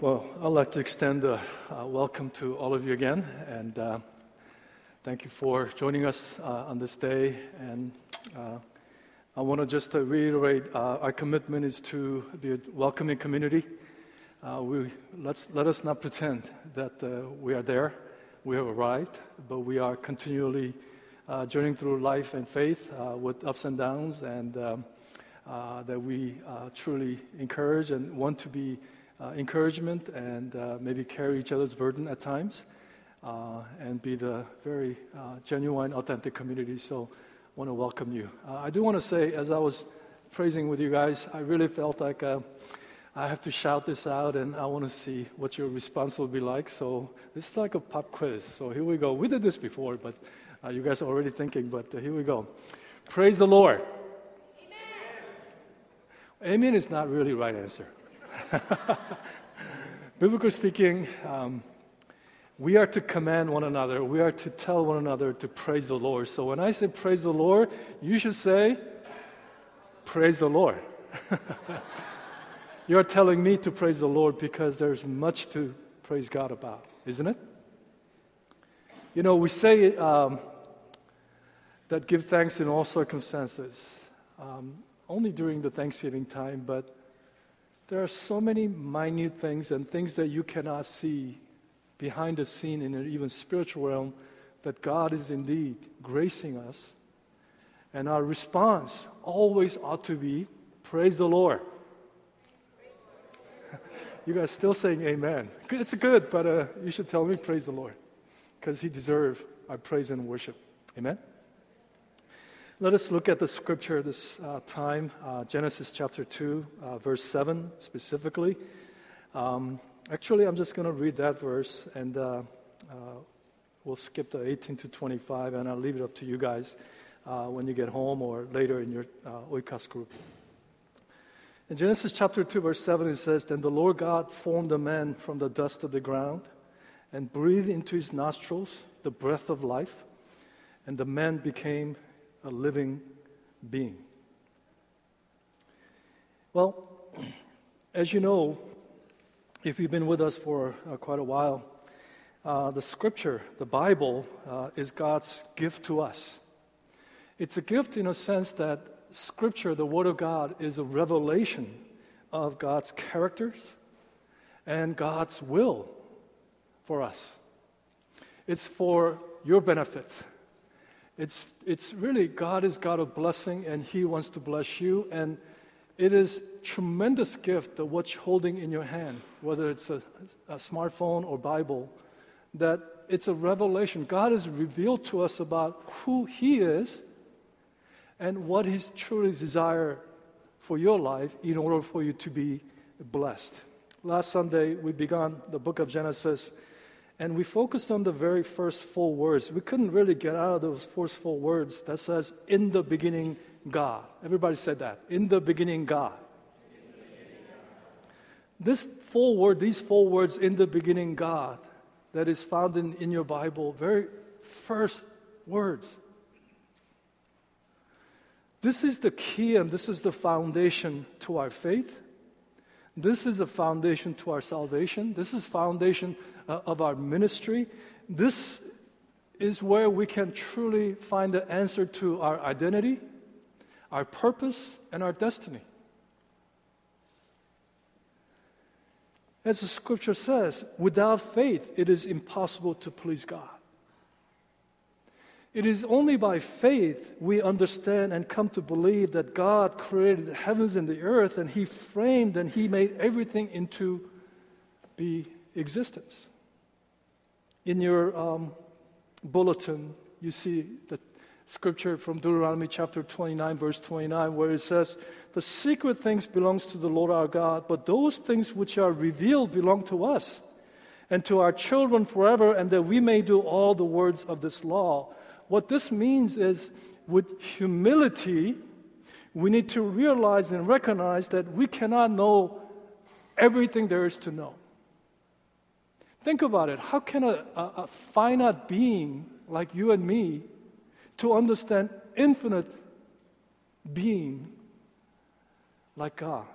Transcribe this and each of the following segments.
Well, I'd like to extend a, uh, welcome to all of you again, and uh, thank you for joining us uh, on this day. And uh, I want to just uh, reiterate uh, our commitment is to be a welcoming community. we, let's, let us not pretend that we are there, we have arrived, but we are continually journeying through life and faith with ups and downs, and um, that we truly encourage and want to be uh, encouragement and uh, maybe carry each other's burden at times uh, and be the very uh, genuine, authentic community. So I want to welcome you. Uh, I do want to say, as I was praising with you guys, I really felt like uh, I have to shout this out and I want to see what your response will be like. So this is like a pop quiz. So here we go. We did this before, but you guys are already thinking, but here we go. Praise the Lord. Amen. Amen is not really right answer. Biblically speaking, um, we are to command one another. We are to tell one another to praise the Lord. So when I say praise the Lord, you should say, Praise the Lord. You're telling me to praise the Lord because there's much to praise God about, isn't it? You know, we say um, that give thanks in all circumstances, um, only during the Thanksgiving time, but there are so many minute things and things that you cannot see behind the scene in an even spiritual realm that God is indeed gracing us. And our response always ought to be praise the Lord. you guys still saying amen. It's good, but uh, you should tell me praise the Lord because he deserves our praise and worship. Amen. Let us look at the scripture this uh, time, uh, Genesis chapter 2, uh, verse 7 specifically. Um, actually, I'm just going to read that verse and uh, uh, we'll skip the 18 to 25 and I'll leave it up to you guys uh, when you get home or later in your Oikos group. In Genesis chapter 2, verse 7, it says, Then the Lord God formed a man from the dust of the ground and breathed into his nostrils the breath of life, and the man became a living being. Well, as you know, if you've been with us for uh, quite a while, uh, the scripture, the Bible, uh, is God's gift to us. It's a gift in a sense that scripture, the Word of God, is a revelation of God's characters and God's will for us. It's for your benefits. It's, it's really God is God of blessing and He wants to bless you. And it is tremendous gift of what you're holding in your hand, whether it's a, a smartphone or Bible, that it's a revelation. God has revealed to us about who He is and what His truly desire for your life in order for you to be blessed. Last Sunday, we began the book of Genesis and we focused on the very first four words. We couldn't really get out of those first four words that says, In the beginning, God. Everybody said that. In the beginning, God. This four word, these four words, in the beginning, God, that is found in, in your Bible, very first words. This is the key and this is the foundation to our faith. This is a foundation to our salvation. This is foundation uh, of our ministry. This is where we can truly find the answer to our identity, our purpose, and our destiny. As the scripture says, without faith, it is impossible to please God. It is only by faith we understand and come to believe that God created the heavens and the earth and He framed and He made everything into be existence. In your um, bulletin, you see the scripture from Deuteronomy chapter 29, verse 29, where it says, The secret things belongs to the Lord our God, but those things which are revealed belong to us and to our children forever, and that we may do all the words of this law what this means is with humility, we need to realize and recognize that we cannot know everything there is to know. Think about it. How can a, a, a finite being like you and me to understand infinite being like God?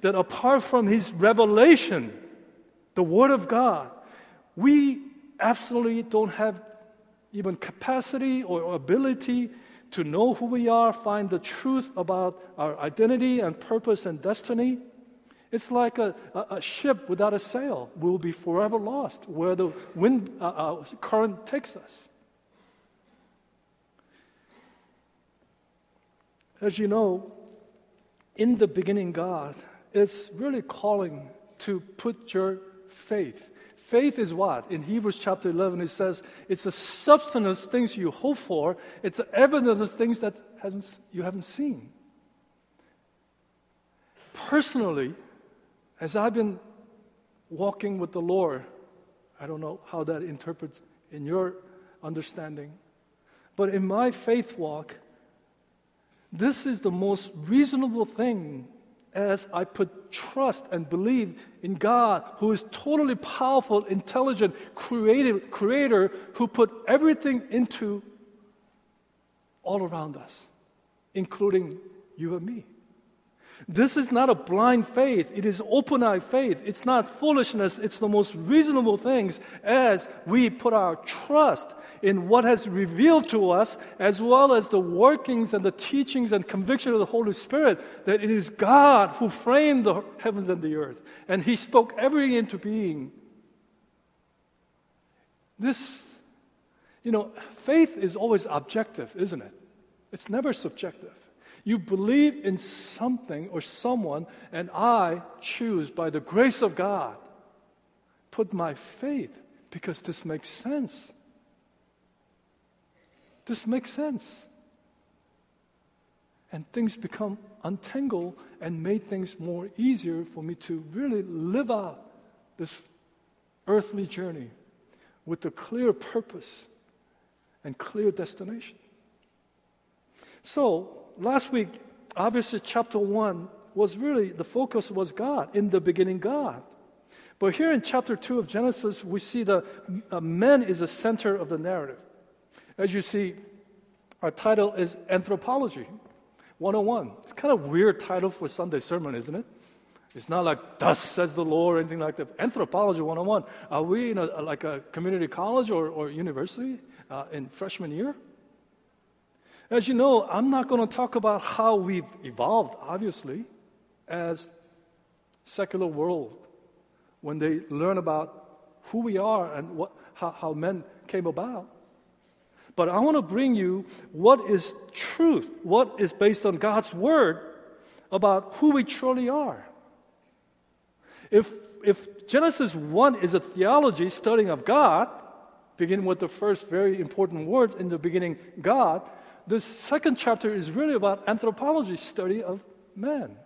that apart from His revelation, the Word of God, we absolutely don't have even capacity or ability to know who we are, find the truth about our identity and purpose and destiny. It's like a, a, a ship without a sail. We'll be forever lost where the wind uh, uh, current takes us. As you know, in the beginning, God is really calling to put your faith. Faith is what? In Hebrews chapter 11, it says it's a substance of things you hope for, it's evidence of things that you haven't seen. Personally, as I've been walking with the Lord, I don't know how that interprets in your understanding, but in my faith walk, this is the most reasonable thing as I put trust and believe in God, who is totally powerful, intelligent, creative, creator, who put everything into all around us, including you and me. This is not a blind faith. It is open eyed faith. It's not foolishness. It's the most reasonable things as we put our trust in what has revealed to us, as well as the workings and the teachings and conviction of the Holy Spirit, that it is God who framed the heavens and the earth. And He spoke everything into being. This, you know, faith is always objective, isn't it? It's never subjective. You believe in something or someone, and I choose by the grace of God, put my faith because this makes sense. This makes sense. And things become untangled and made things more easier for me to really live out this earthly journey with a clear purpose and clear destination. So, last week, obviously, chapter 1 was really the focus was God, in the beginning, God. But here in chapter 2 of Genesis, we see the uh, man is the center of the narrative. As you see, our title is Anthropology 101. It's kind of weird title for Sunday sermon, isn't it? It's not like "Thus says the Lord" or anything like that. Anthropology 101. Are we in a, like a community college or, or university uh, in freshman year? As you know, I'm not going to talk about how we've evolved, obviously, as secular world when they learn about who we are and what, how, how men came about. But I want to bring you what is truth, what is based on God's word about who we truly are. If, if Genesis 1 is a theology studying of God, beginning with the first very important word in the beginning, God, this second chapter is really about anthropology study of man.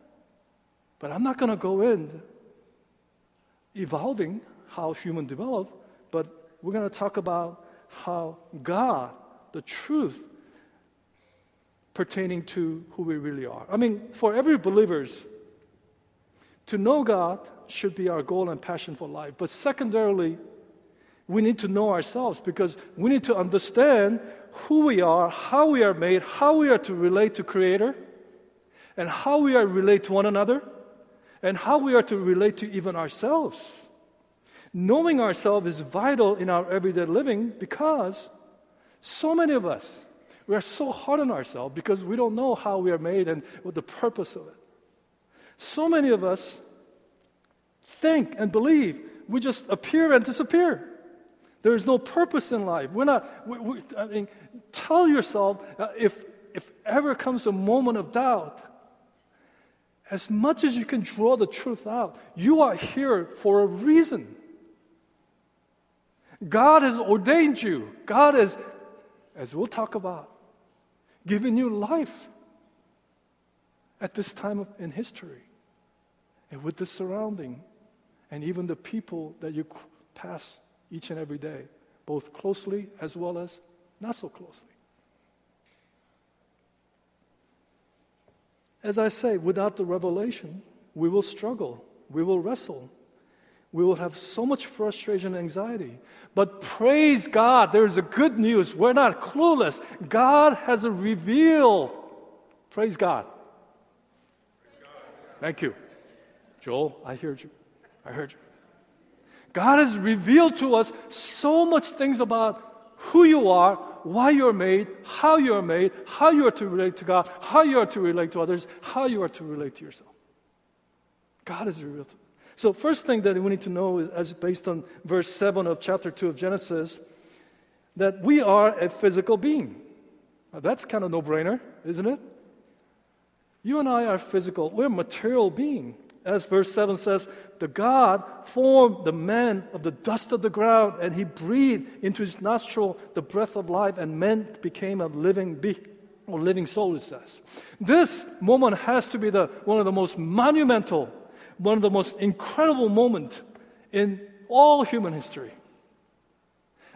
But I'm not going to go in evolving how human develop, but we're going to talk about how God, the truth pertaining to who we really are. I mean, for every believers, to know God should be our goal and passion for life. But secondarily, we need to know ourselves because we need to understand who we are, how we are made, how we are to relate to Creator, and how we are relate to one another, and how we are to relate to even ourselves. Knowing ourselves is vital in our everyday living because so many of us, we are so hard on ourselves because we don't know how we are made and what the purpose of it. So many of us think and believe we just appear and disappear. There is no purpose in life. We're not, we, we, I mean, tell yourself uh, if, if ever comes a moment of doubt, as much as you can draw the truth out, you are here for a reason. God has ordained you. God has, as we'll talk about, given you life at this time of, in history and with the surrounding and even the people that you pass each and every day, both closely as well as not so closely. As I say, without the revelation, we will struggle, we will wrestle, we will have so much frustration and anxiety. But praise God, there is a good news. We're not clueless. God has revealed. Praise God. Thank you. Joel, I heard you. I heard you. God has revealed to us so much things about who you are, why you're made, how you're made, how you are to relate to God, how you are to relate to others, how you are to relate to yourself. God has revealed. So, first thing that we need to know is, as based on verse 7 of chapter 2 of Genesis, that we are a physical being. Now, that's kind of no brainer, isn't it? You and I are physical, we're a material being. As verse 7 says, the God formed the man of the dust of the ground, and he breathed into his nostril the breath of life, and man became a living being or living soul, it says. This moment has to be the, one of the most monumental, one of the most incredible moments in all human history.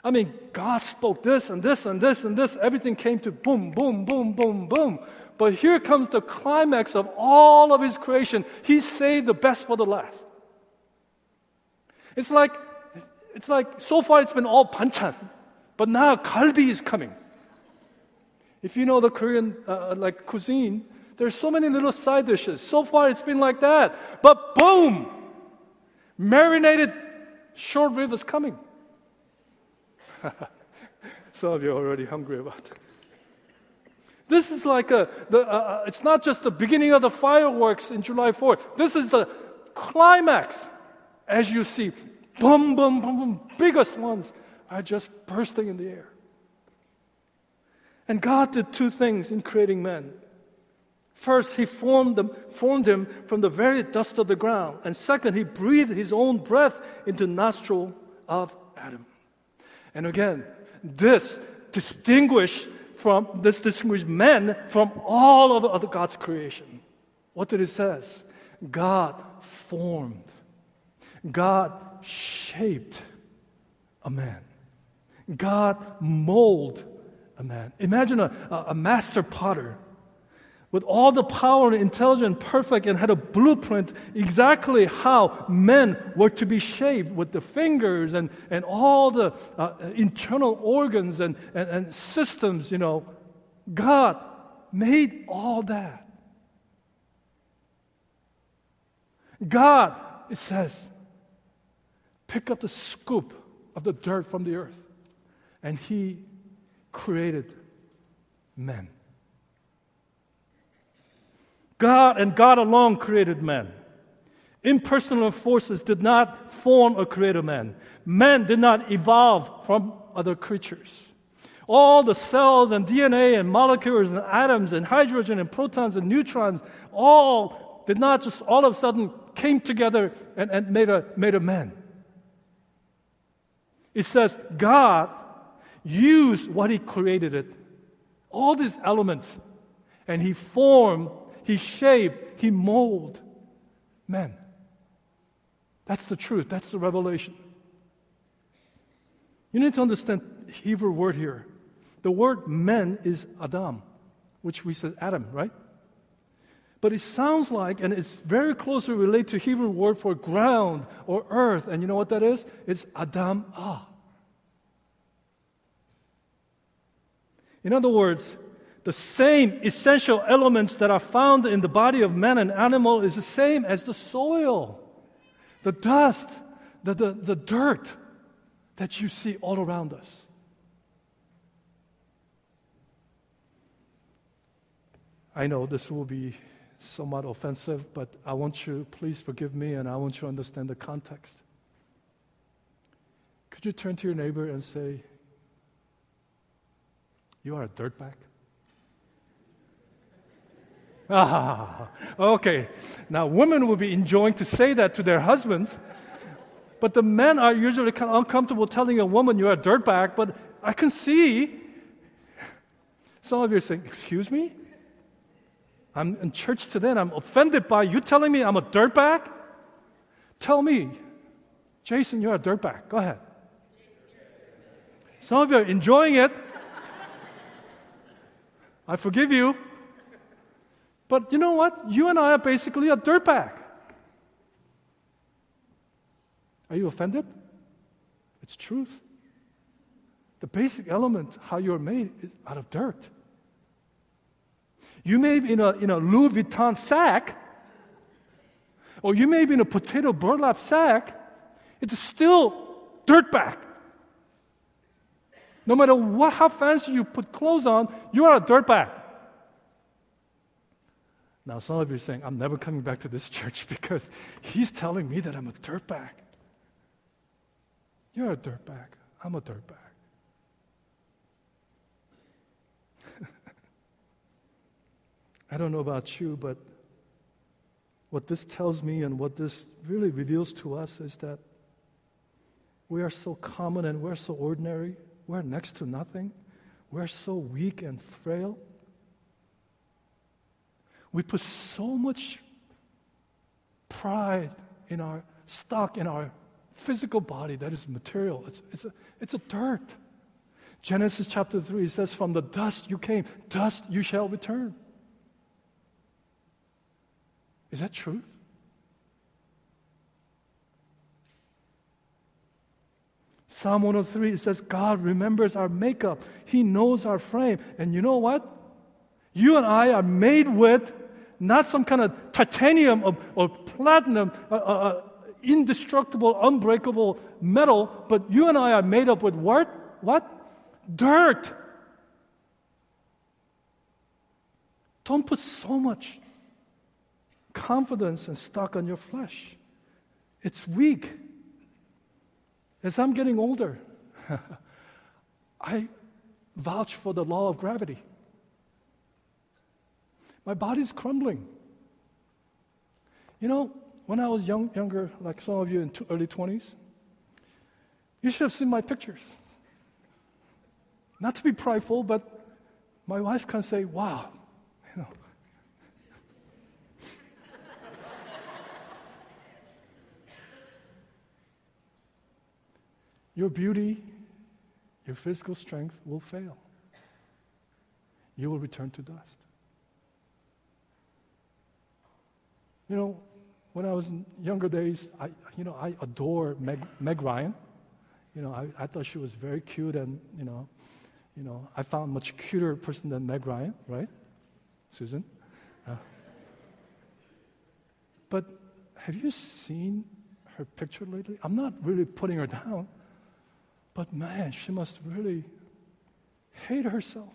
I mean, God spoke this and this and this and this. Everything came to boom, boom, boom, boom, boom. But here comes the climax of all of his creation. He saved the best for the last. It's like, it's like so far it's been all banchan, but now kalbi is coming. If you know the Korean uh, uh, like cuisine, there's so many little side dishes. So far it's been like that, but boom, marinated short rib is coming. Some of you are already hungry about it. This is like a, the, uh, uh, it's not just the beginning of the fireworks in July 4th. This is the climax. As you see, boom, boom, boom, boom, biggest ones are just bursting in the air. And God did two things in creating man. First, He formed, them, formed him from the very dust of the ground. And second, He breathed His own breath into nostril of Adam. And again, this distinguished from this distinguished men from all of other God's creation. What did it says? God formed. God shaped a man. God molded a man. Imagine a, a master potter with all the power and intelligence, perfect, and had a blueprint exactly how men were to be shaped with the fingers and, and all the uh, internal organs and, and, and systems, you know. God made all that. God, it says, pick up the scoop of the dirt from the earth, and He created men. God and God alone created man. Impersonal forces did not form or create a man. Man did not evolve from other creatures. All the cells and DNA and molecules and atoms and hydrogen and protons and neutrons all did not just all of a sudden came together and, and made, a, made a man. It says God used what He created it, all these elements, and He formed he shaped, He molded men. That's the truth, that's the revelation. You need to understand Hebrew word here. The word men is Adam, which we said Adam, right? But it sounds like, and it's very closely related to Hebrew word for ground or earth. And you know what that is? It's Adam Ah. In other words, the same essential elements that are found in the body of man and animal is the same as the soil, the dust, the, the, the dirt that you see all around us. I know this will be somewhat offensive, but I want you, please forgive me, and I want you to understand the context. Could you turn to your neighbor and say, You are a dirtbag? Ah, okay. Now, women will be enjoying to say that to their husbands, but the men are usually kind of uncomfortable telling a woman you're a dirtbag. But I can see some of you are saying, Excuse me? I'm in church today and I'm offended by you telling me I'm a dirtbag? Tell me, Jason, you're a dirtbag. Go ahead. Some of you are enjoying it. I forgive you. But you know what? You and I are basically a dirtbag. Are you offended? It's truth. The basic element, how you're made, is out of dirt. You may be in a, in a Louis Vuitton sack, Or you may be in a potato burlap sack, it's still dirtbag. No matter what, how fancy you put clothes on, you are a dirtbag. Now, some of you are saying, I'm never coming back to this church because he's telling me that I'm a dirtbag. You're a dirtbag. I'm a dirtbag. I don't know about you, but what this tells me and what this really reveals to us is that we are so common and we're so ordinary. We're next to nothing. We're so weak and frail. We put so much pride in our stock in our physical body that is material. It's, it's, a, it's a dirt. Genesis chapter 3 says, From the dust you came, dust you shall return. Is that truth? Psalm 103 it says, God remembers our makeup. He knows our frame. And you know what? You and I are made with not some kind of titanium or, or platinum, uh, uh, uh, indestructible, unbreakable metal, but you and I are made up with what? What? Dirt. Don't put so much confidence and stock on your flesh. It's weak. As I'm getting older, I vouch for the law of gravity. My body's crumbling. You know, when I was young, younger, like some of you in early 20s, you should have seen my pictures. Not to be prideful, but my wife can say, wow, you know, Your beauty, your physical strength will fail. You will return to dust. You know, when I was in younger days, I, you know, I adore Meg, Meg Ryan. You know, I, I thought she was very cute and, you know, you know, I found a much cuter person than Meg Ryan, right? Susan? Uh, but have you seen her picture lately? I'm not really putting her down. But man, she must really hate herself.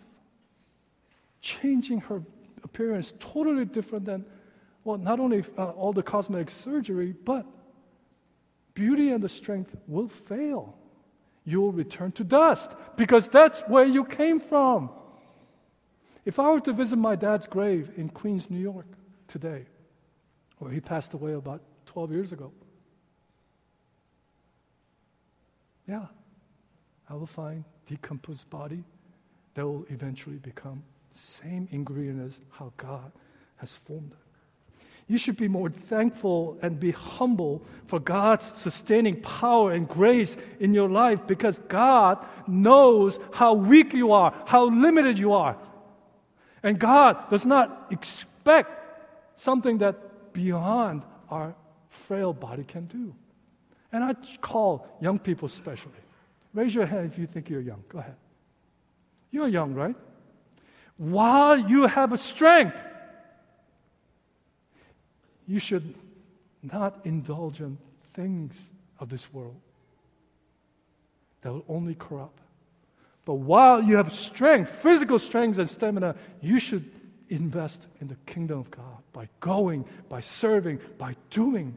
Changing her appearance totally different than, well, not only uh, all the cosmetic surgery, but beauty and the strength will fail. You will return to dust because that's where you came from. If I were to visit my dad's grave in Queens, New York today, where he passed away about 12 years ago, yeah, I will find decomposed body that will eventually become same ingredient as how God has formed it. You should be more thankful and be humble for God's sustaining power and grace in your life because God knows how weak you are, how limited you are. And God does not expect something that beyond our frail body can do. And I call young people especially. Raise your hand if you think you're young. Go ahead. You're young, right? While you have a strength, you should not indulge in things of this world that will only corrupt. But while you have strength, physical strength and stamina, you should invest in the kingdom of God by going, by serving, by doing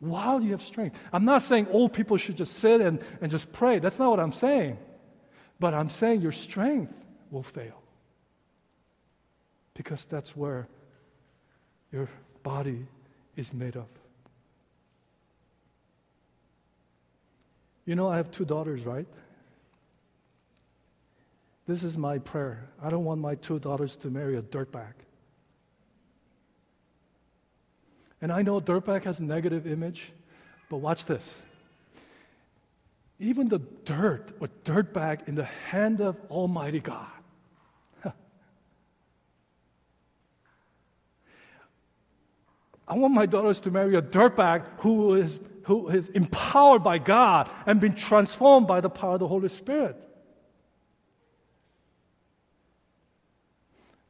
while you have strength. I'm not saying old people should just sit and, and just pray. That's not what I'm saying. But I'm saying your strength will fail. Because that's where your body is made of. You know, I have two daughters, right? This is my prayer. I don't want my two daughters to marry a dirtbag. And I know dirtbag has a negative image, but watch this. Even the dirt or dirtbag in the hand of Almighty God. I want my daughters to marry a dirtbag who is, who is empowered by God and been transformed by the power of the Holy Spirit.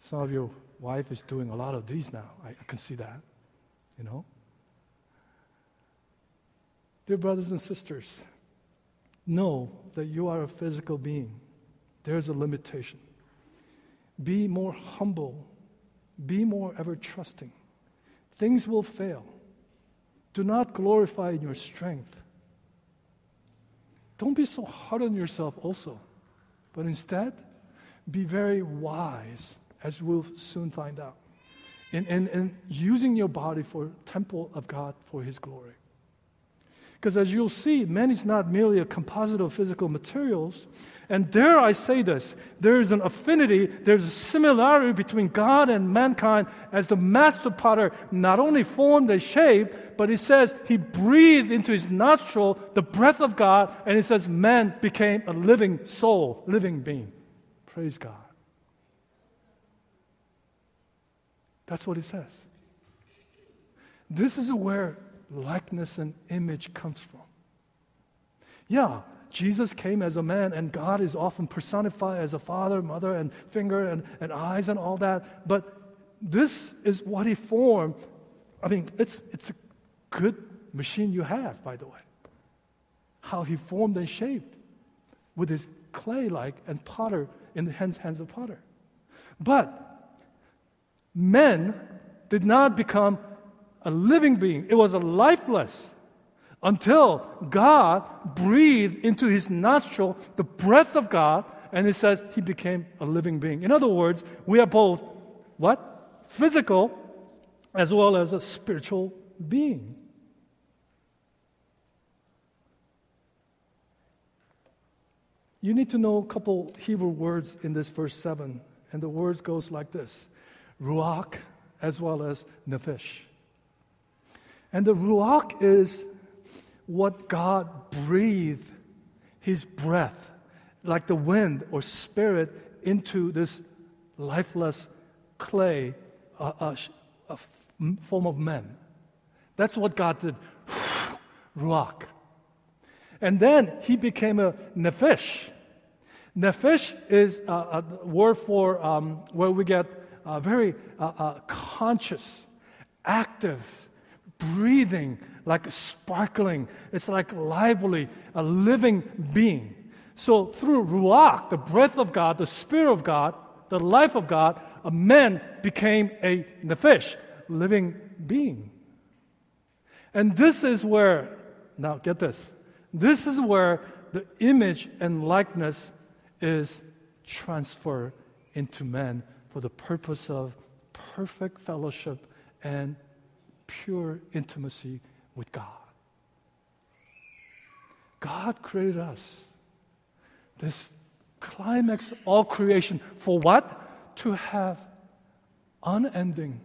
Some of your wife is doing a lot of these now. I, I can see that you know? Dear brothers and sisters, know that you are a physical being. There's a limitation. Be more humble. Be more ever trusting. Things will fail. Do not glorify in your strength. Don't be so hard on yourself also, but instead, be very wise, as we'll soon find out, in, in, in using your body for temple of God for His glory. Because as you'll see, man is not merely a composite of physical materials. And dare I say this, there is an affinity, there's a similarity between God and mankind as the master potter not only formed and shaped, but he says he breathed into his nostril the breath of God, and he says man became a living soul, living being. Praise God. That's what he says. This is where likeness and image comes from. Yeah, Jesus came as a man, and God is often personified as a father, mother, and finger, and, and eyes, and all that. But this is what he formed. I mean, it's, it's a good machine you have, by the way. How he formed and shaped with his clay like and potter in the hands, hands of potter. But men did not become a living being. It was a lifeless until God breathed into his nostril the breath of God, and it says he became a living being. In other words, we are both what? Physical as well as a spiritual being. You need to know a couple Hebrew words in this verse 7, and the words goes like this: ruach as well as nephesh. And the Ruach is what God breathed His breath, like the wind or spirit, into this lifeless clay, a, a, a form of man. That's what God did. Ruach. And then he became a nephesh. Nephesh is a, a word for um, where we get very uh, uh, conscious, active, breathing, like sparkling. It's like lively, a living being. So through Ruach, the breath of God, the Spirit of God, the life of God, a man became a nephesh, living being. And this is where, now get this, this is where the image and likeness is transferred into man for the purpose of perfect fellowship and pure intimacy with God. God created us. This climax of all creation for what? To have unending,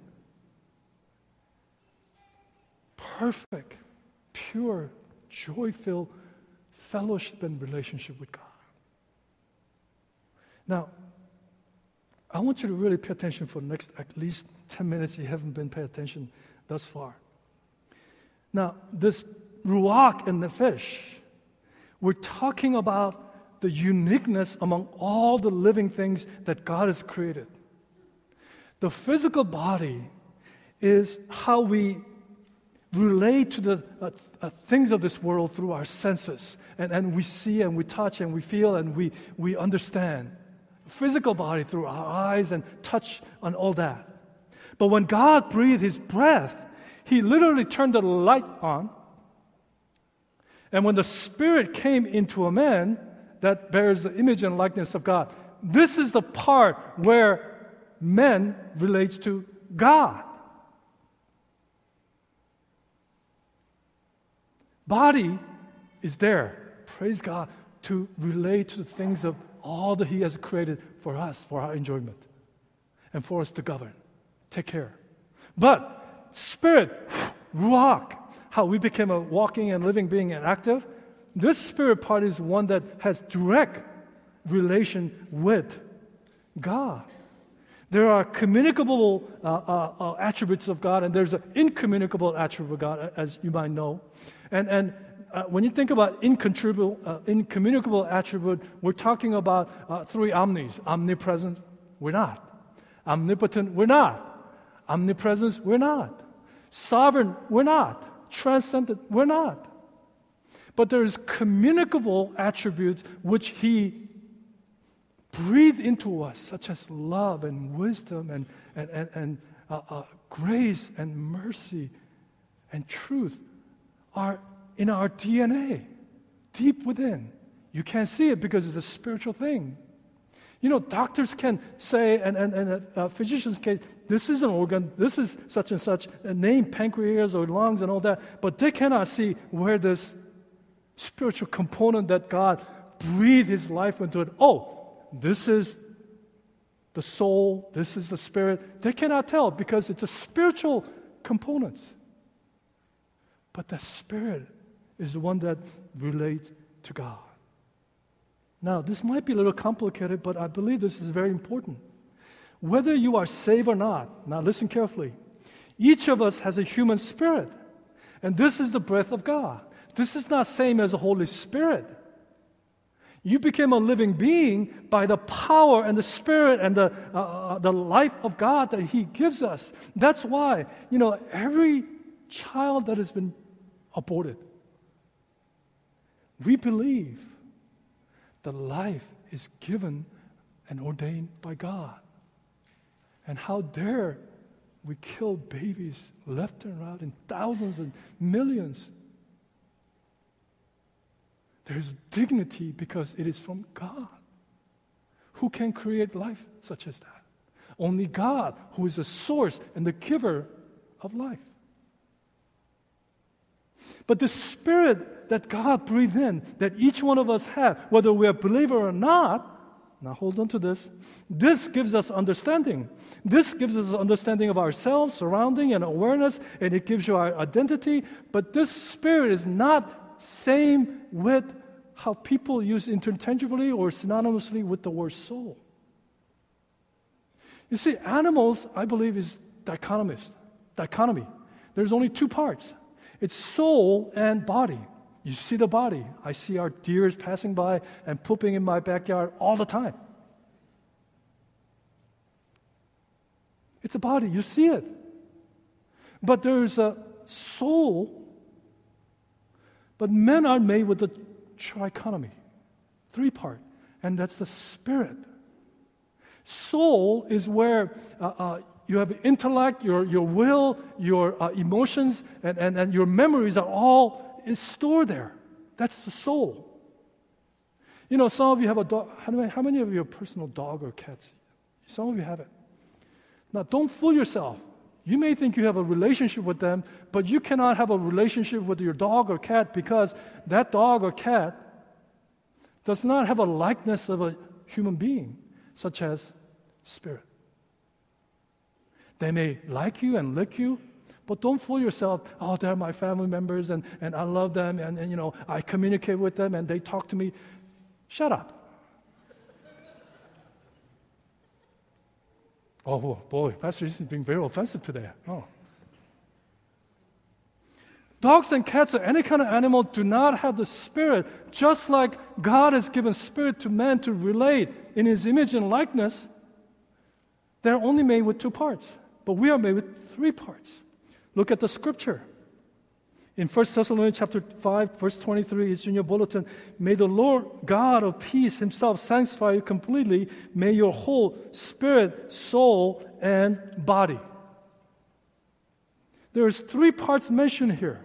perfect, pure, joy filled fellowship and relationship with God. Now, I want you to really pay attention for the next at least 10 minutes. You haven't been paying attention thus far. Now, this ruach and nephesh, we're talking about the uniqueness among all the living things that God has created. The physical body is how we relate to the uh, uh, things of this world through our senses. And, and we see and we touch and we feel and we, we understand. Physical body through our eyes and touch and all that. But when God breathed his breath, he literally turned the light on. And when the Spirit came into a man that bears the image and likeness of God, this is the part where man relates to God. Body is there, praise God, to relate to the things of all that He has created for us, for our enjoyment, and for us to govern take care. But spirit, ruach, how we became a walking and living being and active, this spirit part is one that has direct relation with God. There are communicable uh, uh, uh, attributes of God, and there's an incommunicable attribute of God, as you might know. And, and uh, when you think about incommunicable, uh, incommunicable attribute, we're talking about uh, three omnis omnipresent, we're not. Omnipotent, we're not. Omnipresence, we're not. Sovereign, we're not. Transcendent, we're not. But there's communicable attributes which He breathed into us, such as love and wisdom and, and, and, and uh, uh, grace and mercy and truth, are in our DNA, deep within. You can't see it because it's a spiritual thing. You know, doctors can say, and, and, and uh, physicians can, this is an organ, this is such and such, a name, pancreas or lungs and all that, but they cannot see where this spiritual component that God breathed His life into it. Oh, this is the soul, this is the spirit. They cannot tell because it's a spiritual component. But the spirit is the one that relates to God. Now, this might be a little complicated, but I believe this is very important. Whether you are saved or not, now listen carefully. Each of us has a human spirit, and this is the breath of God. This is not same as the Holy Spirit. You became a living being by the power and the spirit and the, uh, uh, the life of God that He gives us. That's why, you know, every child that has been aborted, we believe the life is given and ordained by God. And how dare we kill babies left and right in thousands and millions? There's dignity because it is from God. Who can create life such as that? Only God, who is the source and the giver of life. But the spirit that God breathed in, that each one of us have, whether we're a believer or not, now hold on to this. This gives us understanding. This gives us understanding of ourselves, surrounding, and awareness, and it gives you our identity. But this spirit is not same with how people use interchangeably or synonymously with the word soul. You see, animals, I believe, is dichotomist, dichotomy. There's only two parts. It's soul and body. You see the body. I see our deers passing by and pooping in my backyard all the time. It's a body, you see it. But there's a soul. But men are made with a trichotomy, three part, and that's the spirit. Soul is where uh, uh, you have intellect, your, your will, your uh, emotions, and, and, and your memories are all stored there. That's the soul. You know, some of you have a dog. How many, how many of you have a personal dog or cats? Some of you have it. Now, don't fool yourself. You may think you have a relationship with them, but you cannot have a relationship with your dog or cat because that dog or cat does not have a likeness of a human being, such as spirit. They may like you and lick you, but don't fool yourself. Oh, they're my family members and, and I love them and, and you know I communicate with them and they talk to me. Shut up. oh boy, Pastor is being very offensive today. Oh. Dogs and cats or any kind of animal do not have the spirit, just like God has given spirit to man to relate in his image and likeness. They're only made with two parts. But we are made with three parts. Look at the scripture. In 1 Thessalonians chapter 5, verse 23, it's in your bulletin. May the Lord God of peace himself sanctify you completely. May your whole spirit, soul, and body. There's three parts mentioned here.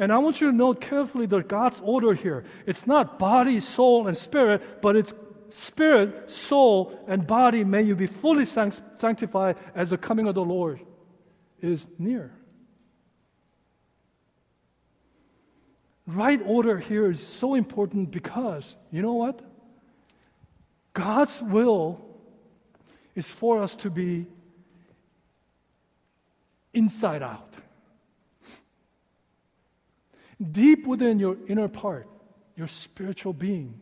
And I want you to note carefully the God's order here. It's not body, soul, and spirit, but it's spirit, soul, and body, may you be fully sanctified as the coming of the Lord is near. Right order here is so important because, you know what? God's will is for us to be inside out. Deep within your inner part, your spiritual being.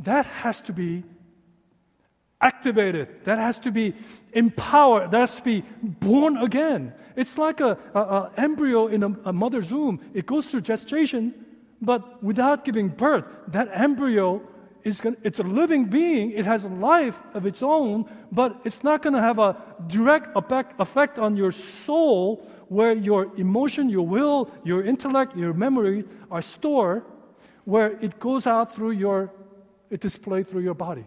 That has to be activated. That has to be empowered. That has to be born again. It's like a, a, embryo in a, a, mother's womb. It goes through gestation, but without giving birth, that embryo is going it's a living being. It has a life of its own, but it's not going to have a direct effect on your soul where your emotion, your will, your intellect, your memory are stored, where it goes out through your, it displayed through your bodies.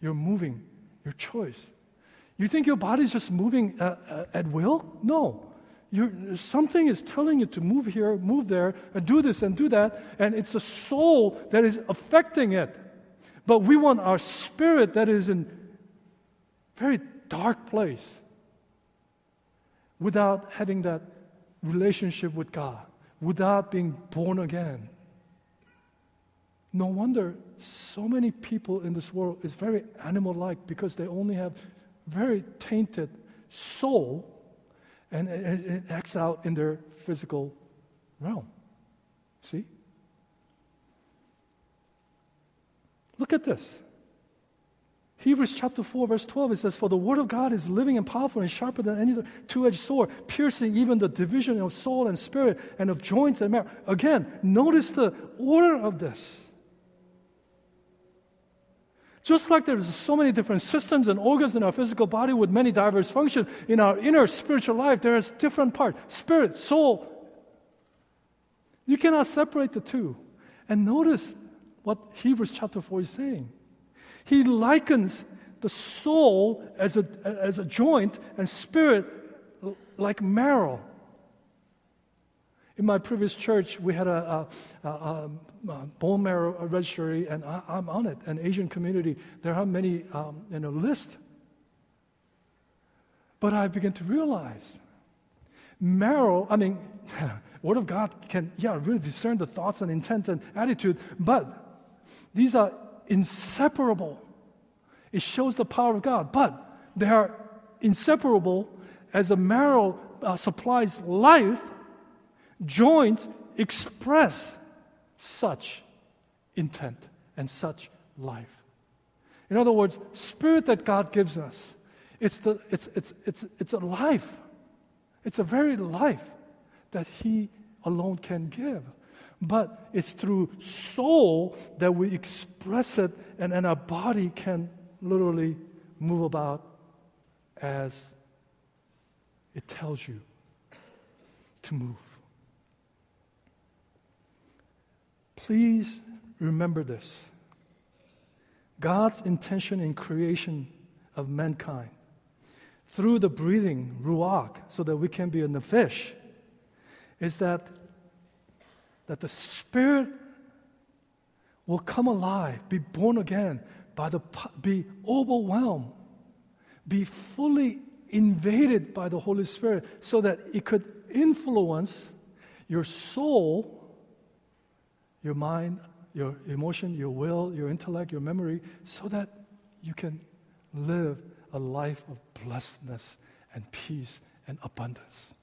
You're moving, your choice. You think your body's just moving uh, uh, at will? No. You're, something is telling you to move here, move there, and do this and do that, and it's the soul that is affecting it. But we want our spirit that is in very dark place without having that relationship with God, without being born again. No wonder so many people in this world is very animal like because they only have very tainted soul and it, acts out in their physical realm. See? Look at this. Hebrews chapter 4, verse 12, it says, For the word of God is living and powerful and sharper than any two edged sword, piercing even the division of soul and spirit and of joints and marrow. Again, notice the order of this. Just like there's so many different systems and organs in our physical body with many diverse functions, in our inner spiritual life, there is different parts spirit, soul. You cannot separate the two. And notice what Hebrews chapter 4 is saying. He likens the soul as a, as a joint and spirit like marrow. In my previous church, we had a, a, a, a bone marrow registry, and I, am on it. An Asian community, there are many um, in a list. But I began to realize marrow, I mean, Word of God can, yeah, really discern the thoughts and intent and attitude, but these are inseparable. It shows the power of God, but they are inseparable as the marrow uh, supplies life joints express such intent and such life. In other words, spirit that God gives us, it's, the, it's, it's, it's, it's a life. It's a very life that He alone can give. But it's through soul that we express it, and, and our body can literally move about as it tells you to move. Please remember this. God's intention in creation of mankind through the breathing, ruach, so that we can be in nephesh, is that, that the Spirit will come alive, be born again, by the, be overwhelmed, be fully invaded by the Holy Spirit, so that it could influence your soul your mind, your emotion, your will, your intellect, your memory, so that you can live a life of blessedness and peace and abundance.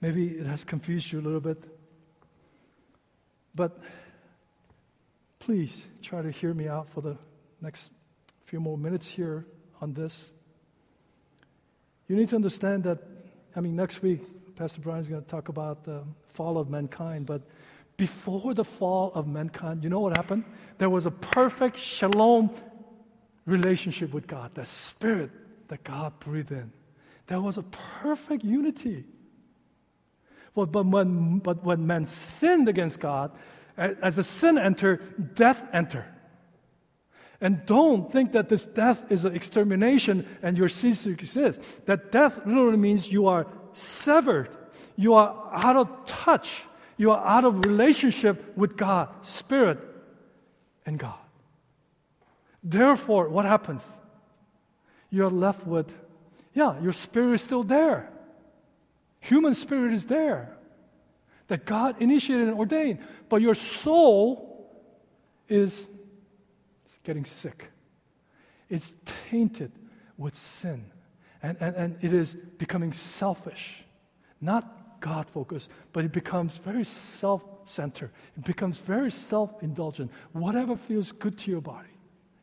Maybe it has confused you a little bit, but please try to hear me out for the next few more minutes here on this. You need to understand that, I mean, next week Pastor Brian is going to talk about the fall of mankind. But before the fall of mankind, you know what happened? There was a perfect shalom relationship with God, the spirit that God breathed in. There was a perfect unity. But, but, when, but when man sinned against God, as the sin entered, death entered. And don't think that this death is an extermination and your cease to exist. That death literally means you are severed. You are out of touch. You are out of relationship with God, Spirit, and God. Therefore, what happens? You're left with, yeah, your spirit is still there. Human spirit is there that God initiated and ordained, but your soul is getting sick. It's tainted with sin and, and, and it is becoming selfish, not God focused, but it becomes very self centered. It becomes very self indulgent. Whatever feels good to your body,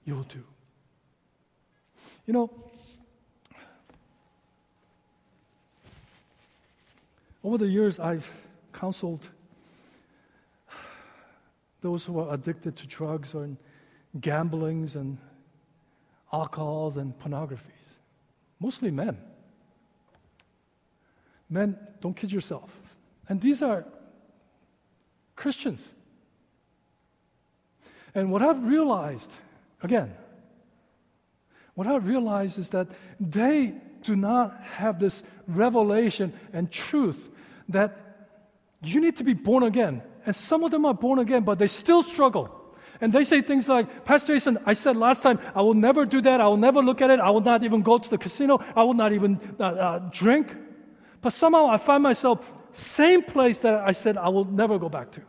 you'll do. You know, over the years, I've counseled those who are addicted to drugs and gamblings and alcohols and pornography Mostly men. Men, don't kid yourself. And these are Christians. And what I've realized, again, what I've realized is that they do not have this revelation and truth that you need to be born again. And some of them are born again, but they still struggle. And they say things like, Pastor Jason, I said last time, I will never do that. I will never look at it. I will not even go to the casino. I will not even uh, uh, drink. But somehow I find myself the same place that I said I will never go back to.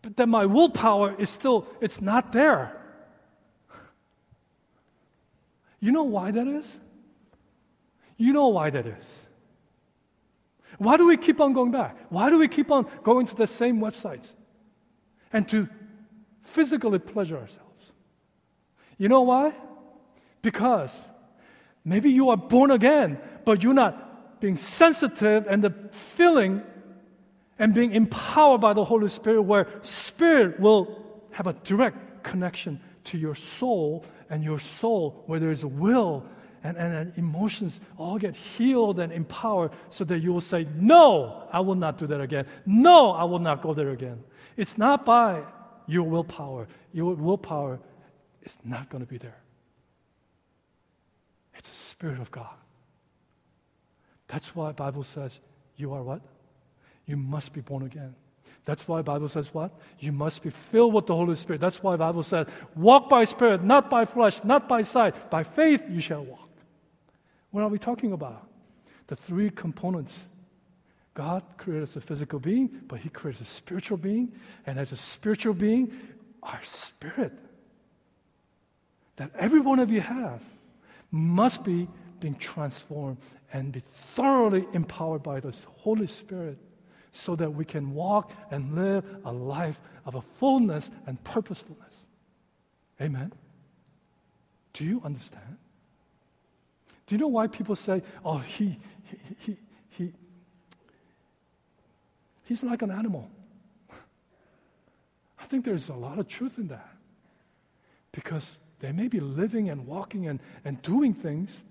But then my willpower is still, it's not there. You know why that is? You know why that is. Why do we keep on going back? Why do we keep on going to the same websites and to physically pleasure ourselves? You know why? Because maybe you are born again, but you're not being sensitive and the feeling and being empowered by the Holy Spirit, where Spirit will have a direct connection to your soul, and your soul, where there is a will and, and, and, emotions all get healed and empowered so that you will say, No, I will not do that again. No, I will not go there again. It's not by your willpower. Your willpower is not going to be there. It's the Spirit of God. That's why Bible says you are what? You must be born again. That's why Bible says what? You must be filled with the Holy Spirit. That's why Bible says, walk by spirit, not by flesh, not by sight. By faith you shall walk. What are we talking about? The three components. God created us a physical being, but He created a spiritual being. And as a spiritual being, our spirit that every one of you have must be being transformed and be thoroughly empowered by the Holy Spirit so that we can walk and live a life of a fullness and purposefulness. Amen. Do you understand? Do you know why people say, oh, he, he, he, he he's like an animal? I think there's a lot of truth in that. Because they may be living and walking and, and doing things,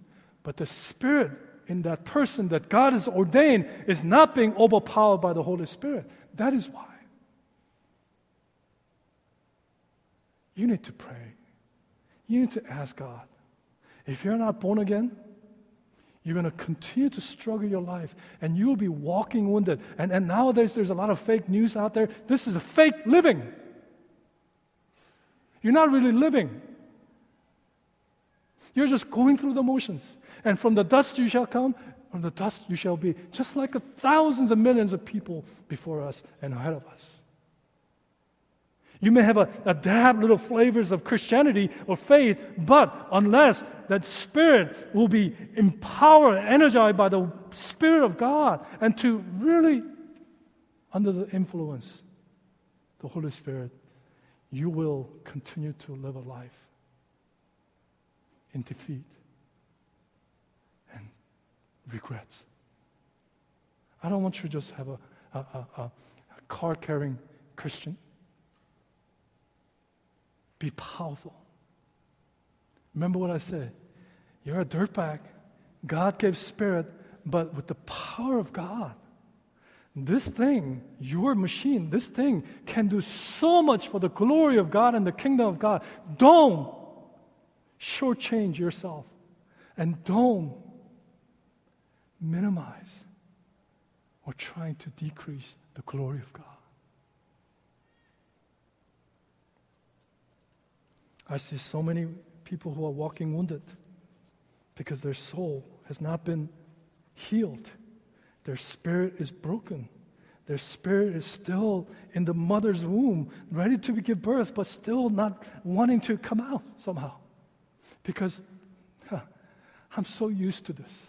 but the spirit in that person that God has ordained is not being overpowered by the Holy Spirit. That is why. You need to pray. You need to ask God. If you're not born again, you're going to continue to struggle your life and you will be walking wounded. And, and nowadays, there's a lot of fake news out there. This is a fake living. You're not really living. You're just going through the motions. And from the dust you shall come, from the dust you shall be, just like the thousands and millions of people before us and ahead of us. You may have a, a dab little flavors of Christianity or faith, but unless that spirit will be empowered, energized by the Spirit of God, and to really, under the influence, the Holy Spirit, you will continue to live a life in defeat and regrets. I don't want you to just have a, a, a, a card carrying Christian. Be powerful. Remember what I said. You're a dirtbag. God gave spirit, but with the power of God, this thing, your machine, this thing can do so much for the glory of God and the kingdom of God. Don't shortchange yourself and don't minimize or trying to decrease the glory of God. I see so many people who are walking wounded because their soul has not been healed. Their spirit is broken. Their spirit is still in the mother's womb, ready to give birth, but still not wanting to come out somehow. Because huh, I'm so used to this.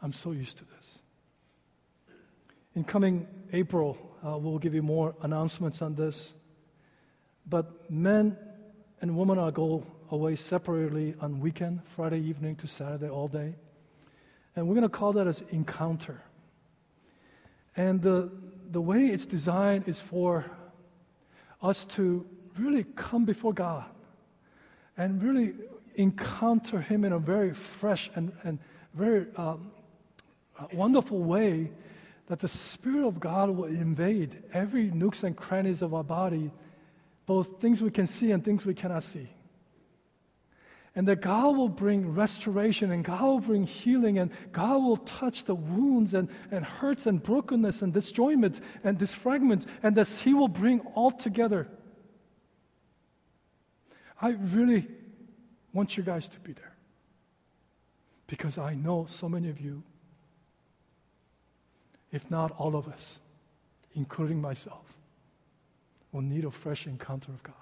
I'm so used to this. In coming April, uh, we'll give you more announcements on this. But men and women are go away separately on weekend, Friday evening to Saturday all day. And we're going to call that as encounter. And the, the way it's designed is for us to really come before God and really encounter Him in a very fresh and, and very um, wonderful way, that the Spirit of God will invade every nooks and crannies of our body, both things we can see and things we cannot see. And that God will bring restoration and God will bring healing and God will touch the wounds and, and hurts and brokenness and disjointment and disfragment and that He will bring all together. I really want you guys to be there because I know so many of you, if not all of us, including myself, will need a fresh encounter of God.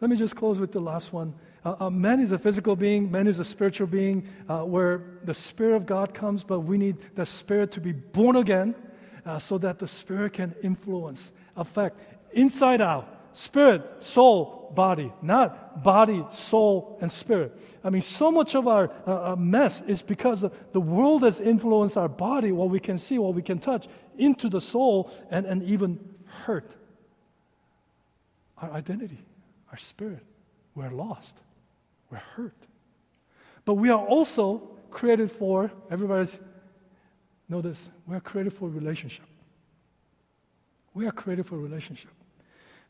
Let me just close with the last one. Uh, uh, man is a physical being, man is a spiritual being uh, where the Spirit of God comes, but we need the Spirit to be born again uh, so that the Spirit can influence, affect, inside out. Spirit, soul, body, not body, soul, and spirit. I mean, so much of our uh, uh mess is because the world has influenced our body, what we can see, what we can touch, into the soul, and, and even hurt our identity our spirit. We're lost. We're hurt. But we are also created for, everybody's, know this, we are created for relationship. We are created for relationship.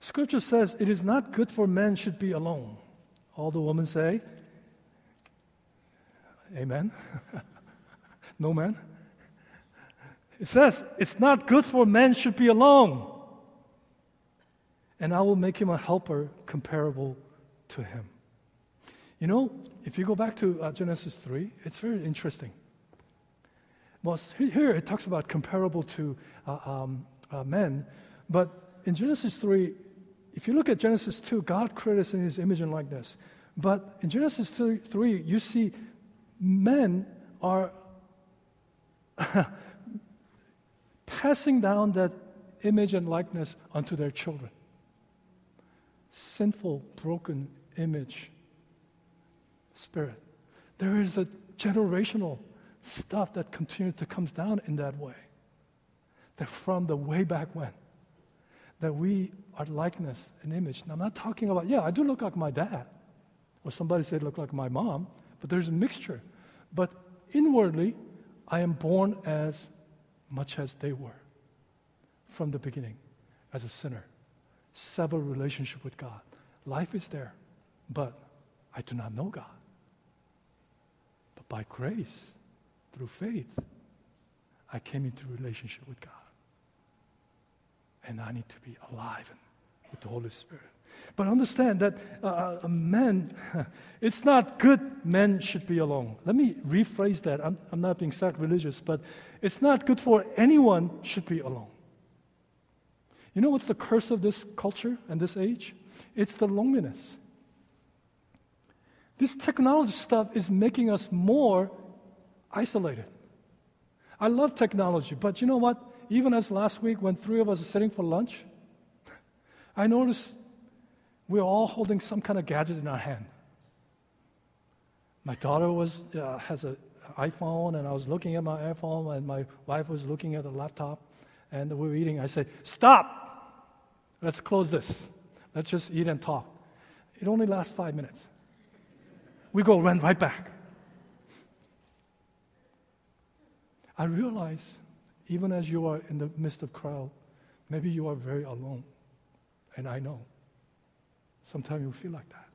Scripture says it is not good for men should be alone. All the women say, Amen. no man. It says it's not good for men should be alone and I will make him a helper comparable to him. You know, if you go back to uh, Genesis 3, it's very interesting. Well, here it talks about comparable to uh, um, uh, men, but in Genesis 3, if you look at Genesis 2, God created us in his image and likeness. But in Genesis 3, 3 you see men are passing down that image and likeness onto their children sinful, broken image spirit. There is a generational stuff that continues to comes down in that way. That from the way back when, that we are likeness and image. And I'm not talking about, yeah, I do look like my dad. Or somebody said look like my mom, but there's a mixture. But inwardly, I am born as much as they were from the beginning as a sinner sever relationship with God. Life is there, but I do not know God. But by grace, through faith, I came into relationship with God. And I need to be alive with the Holy Spirit. But understand that uh, uh men, it's not good men should be alone. Let me rephrase that. I'm, I'm not being sacrilegious, but it's not good for anyone should be alone. You know what's the curse of this culture and this age? It's the loneliness. This technology stuff is making us more isolated. I love technology, but you know what? Even as last week when three of us are sitting for lunch, I noticed we're all holding some kind of gadget in our hand. My daughter was, uh, has an iPhone, and I was looking at my iPhone, and my wife was looking at the laptop, and we were eating. I said, Stop! Let's close this. Let's just eat and talk. It only lasts five minutes. We go run right back. I realize, even as you are in the midst of crowd, maybe you are very alone. And I know. Sometimes you feel like that.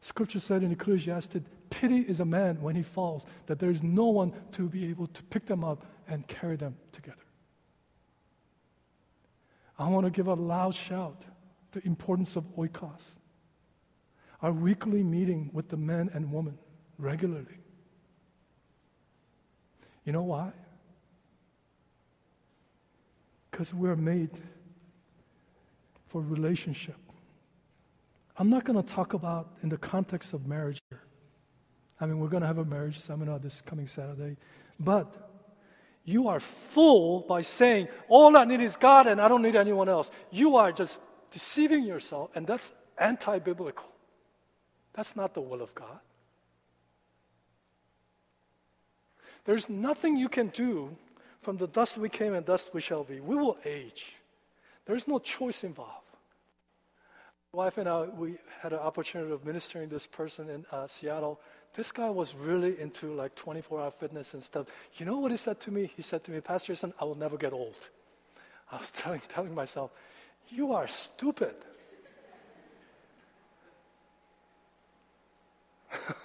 Scripture said in Ecclesiastes, pity is a man when he falls, that there is no one to be able to pick them up and carry them together. I want to give a loud shout the importance of oikos, our weekly meeting with the men and women regularly. You know why? Because we're made for relationship. I'm not going to talk about in the context of marriage here. I mean, we're going to have a marriage seminar this coming Saturday, but you are full by saying, All I need is God and I don't need anyone else. You are just deceiving yourself, and that's anti biblical. That's not the will of God. There's nothing you can do from the dust we came and dust we shall be. We will age. There's no choice involved. My wife and I, we had an opportunity of ministering this person in uh, Seattle. This guy was really into like 24 hour fitness and stuff. You know what he said to me? He said to me, Pastor Jason, I will never get old. I was telling, telling myself, You are stupid.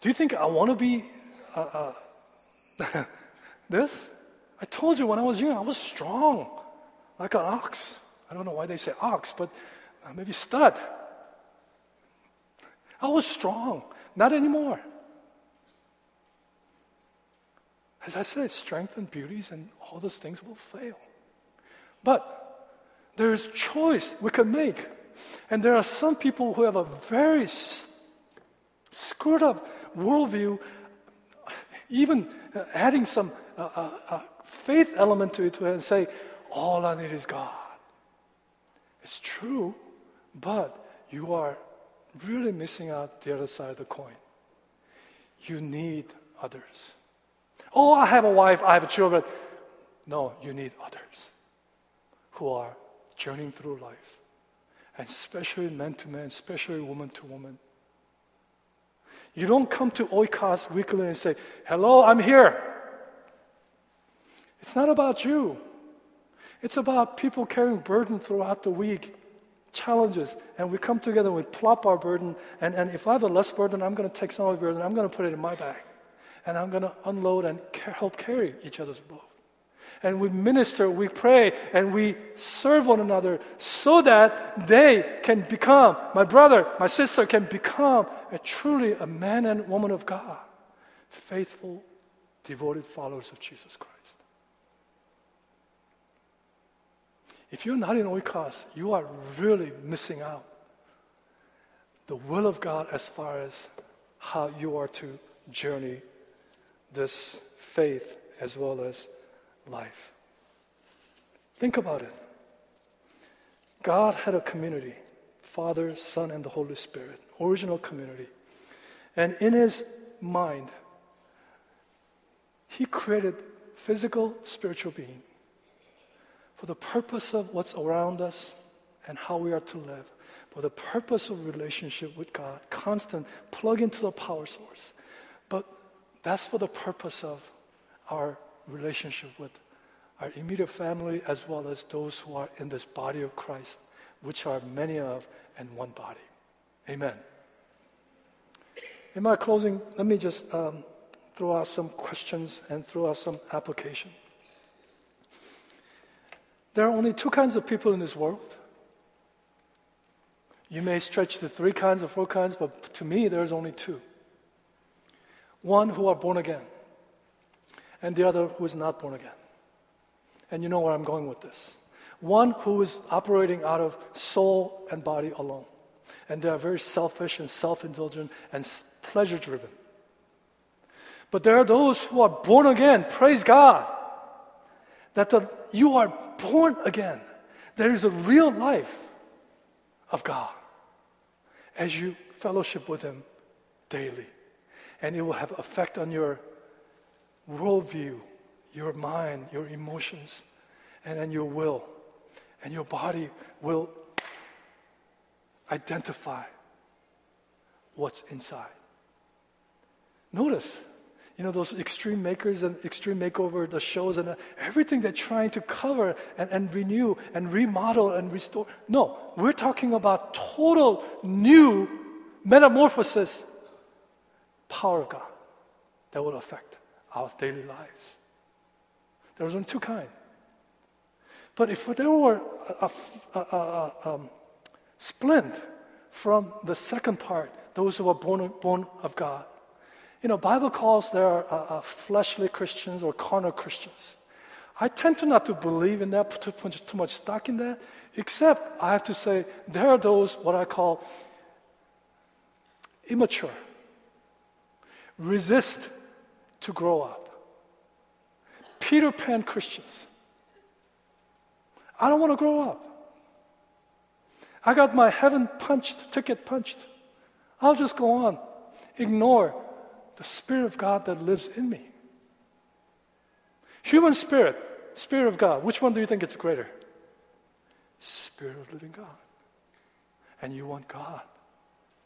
Do you think I want to be uh, uh, this? I told you when I was young, I was strong, like an ox. I don't know why they say ox, but uh, maybe stud. I was strong, not anymore. As I said, strength and beauties and all those things will fail. But there is choice we can make. And there are some people who have a very screwed up worldview, even uh, adding some uh, uh, uh, faith element to it, to it and say, all I need is God. It's true, but you are really missing out the other side of the coin. You need others. Oh, I have a wife, I have children. No, you need others who are journeying through life, and especially man to man, especially woman to woman. You don't come to Oikos weekly and say, Hello, I'm here. It's not about you. It's about people carrying burden throughout the week, challenges, and we come together and we plop our burden. And, and if I have a less burden, I'm going to take some of your burden, I'm going to put it in my bag. And I'm going to unload and help carry each other's load. And we minister, we pray, and we serve one another so that they can become, my brother, my sister can become a truly a man and woman of God, faithful, devoted followers of Jesus Christ. If you're not in Oikos, you are really missing out. The will of God as far as how you are to journey this faith as well as life. Think about it. God had a community Father, Son, and the Holy Spirit, original community. And in his mind, he created physical, spiritual being for the purpose of what's around us and how we are to live, for the purpose of relationship with God, constant, plug into the power source. But that's for the purpose of our relationship with our immediate family as well as those who are in this body of Christ, which are many of and one body. Amen. In my closing, let me just um, throw out some questions and throw out some application. There are only two kinds of people in this world. You may stretch to three kinds or four kinds, but to me, there's only two. One who are born again, and the other who is not born again. And you know where I'm going with this. One who is operating out of soul and body alone. And they are very selfish and self indulgent and pleasure driven. But there are those who are born again, praise God, that the, you are born again. There is a real life of God as you fellowship with Him daily. And it will have effect on your worldview, your mind, your emotions, and then your will. And your body will identify what's inside. Notice, you know, those extreme makers and extreme makeover, the shows and everything they're trying to cover and, and renew and remodel and restore. No, we're talking about total new metamorphosis, power of God that will affect our daily lives. There's only two kinds. But if there were a, a, a, a um, splint from the second part, those who are born, born of God, you know, Bible calls there uh, uh, fleshly Christians or carnal Christians. I tend to not to believe in that, put too, much stock in that, except I have to say there are those what I call immature, resist to grow up, Peter Pan Christians. I don't want to grow up. I got my heaven punched, ticket punched. I'll just go on. Ignore the Spirit of God that lives in me. Human spirit, Spirit of God, which one do you think is greater? Spirit of living God. And you want God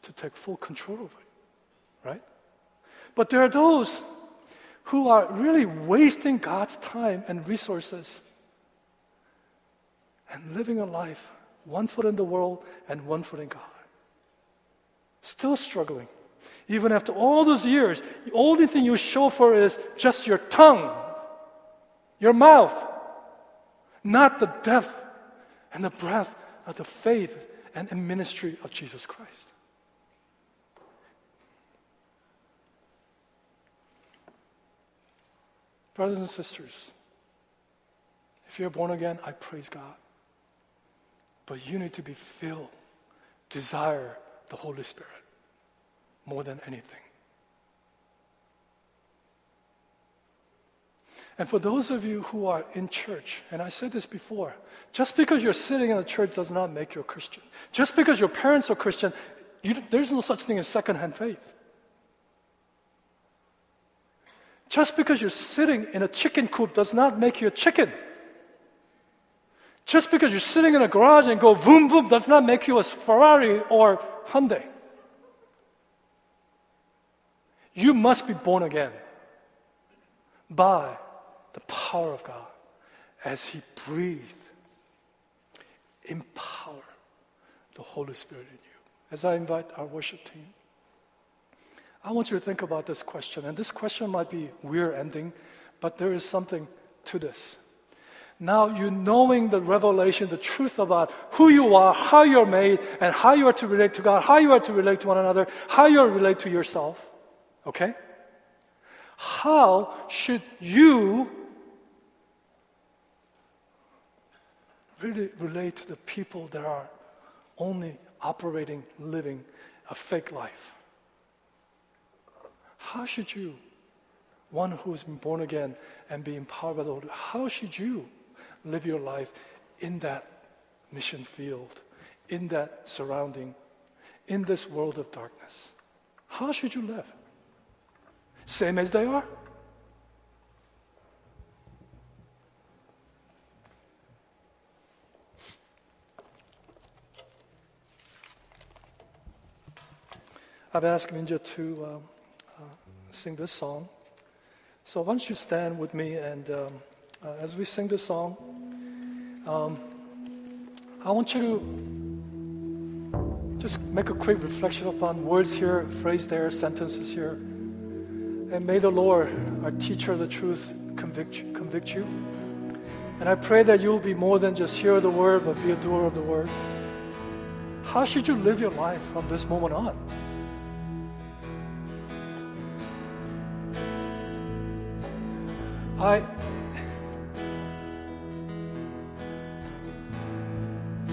to take full control of it, right? But there are those who are really wasting God's time and resources and living a life one foot in the world and one foot in God. Still struggling. Even after all those years, the only thing you show for is just your tongue, your mouth, not the depth and the breadth of the faith and the ministry of Jesus Christ. Brothers and sisters, if you're born again, I praise God. But you need to be filled, desire the Holy Spirit more than anything. And for those of you who are in church, and I said this before, just because you're sitting in a church does not make you a Christian. Just because your parents are Christian, you, there's no such thing as secondhand faith. Just because you're sitting in a chicken coop does not make you a chicken. Just because you're sitting in a garage and go boom boom does not make you a Ferrari or Hyundai. You must be born again by the power of God as He breathed, empower the Holy Spirit in you. As I invite our worship team. I want you to think about this question. And this question might be weird ending, but there is something to this. Now, you knowing the revelation, the truth about who you are, how you're made, and how you are to relate to God, how you are to relate to one another, how you are to relate to yourself. Okay? How should you really relate to the people that are only operating, living a fake life? How should you, one who has been born again and be empowered by the Lord, how should you live your life in that mission field, in that surrounding, in this world of darkness? How should you live? Same as they are? I've asked Ninja to um, sing this song. So why don't you stand with me and um, uh, as we sing this song, um, I want you to just make a quick reflection upon words here, phrase there, sentences here. And may the Lord, our teacher of the truth, convict you, convict you. And I pray that you'll be more than just hear the word, but be a doer of the word. How should you live your life from this moment on? I,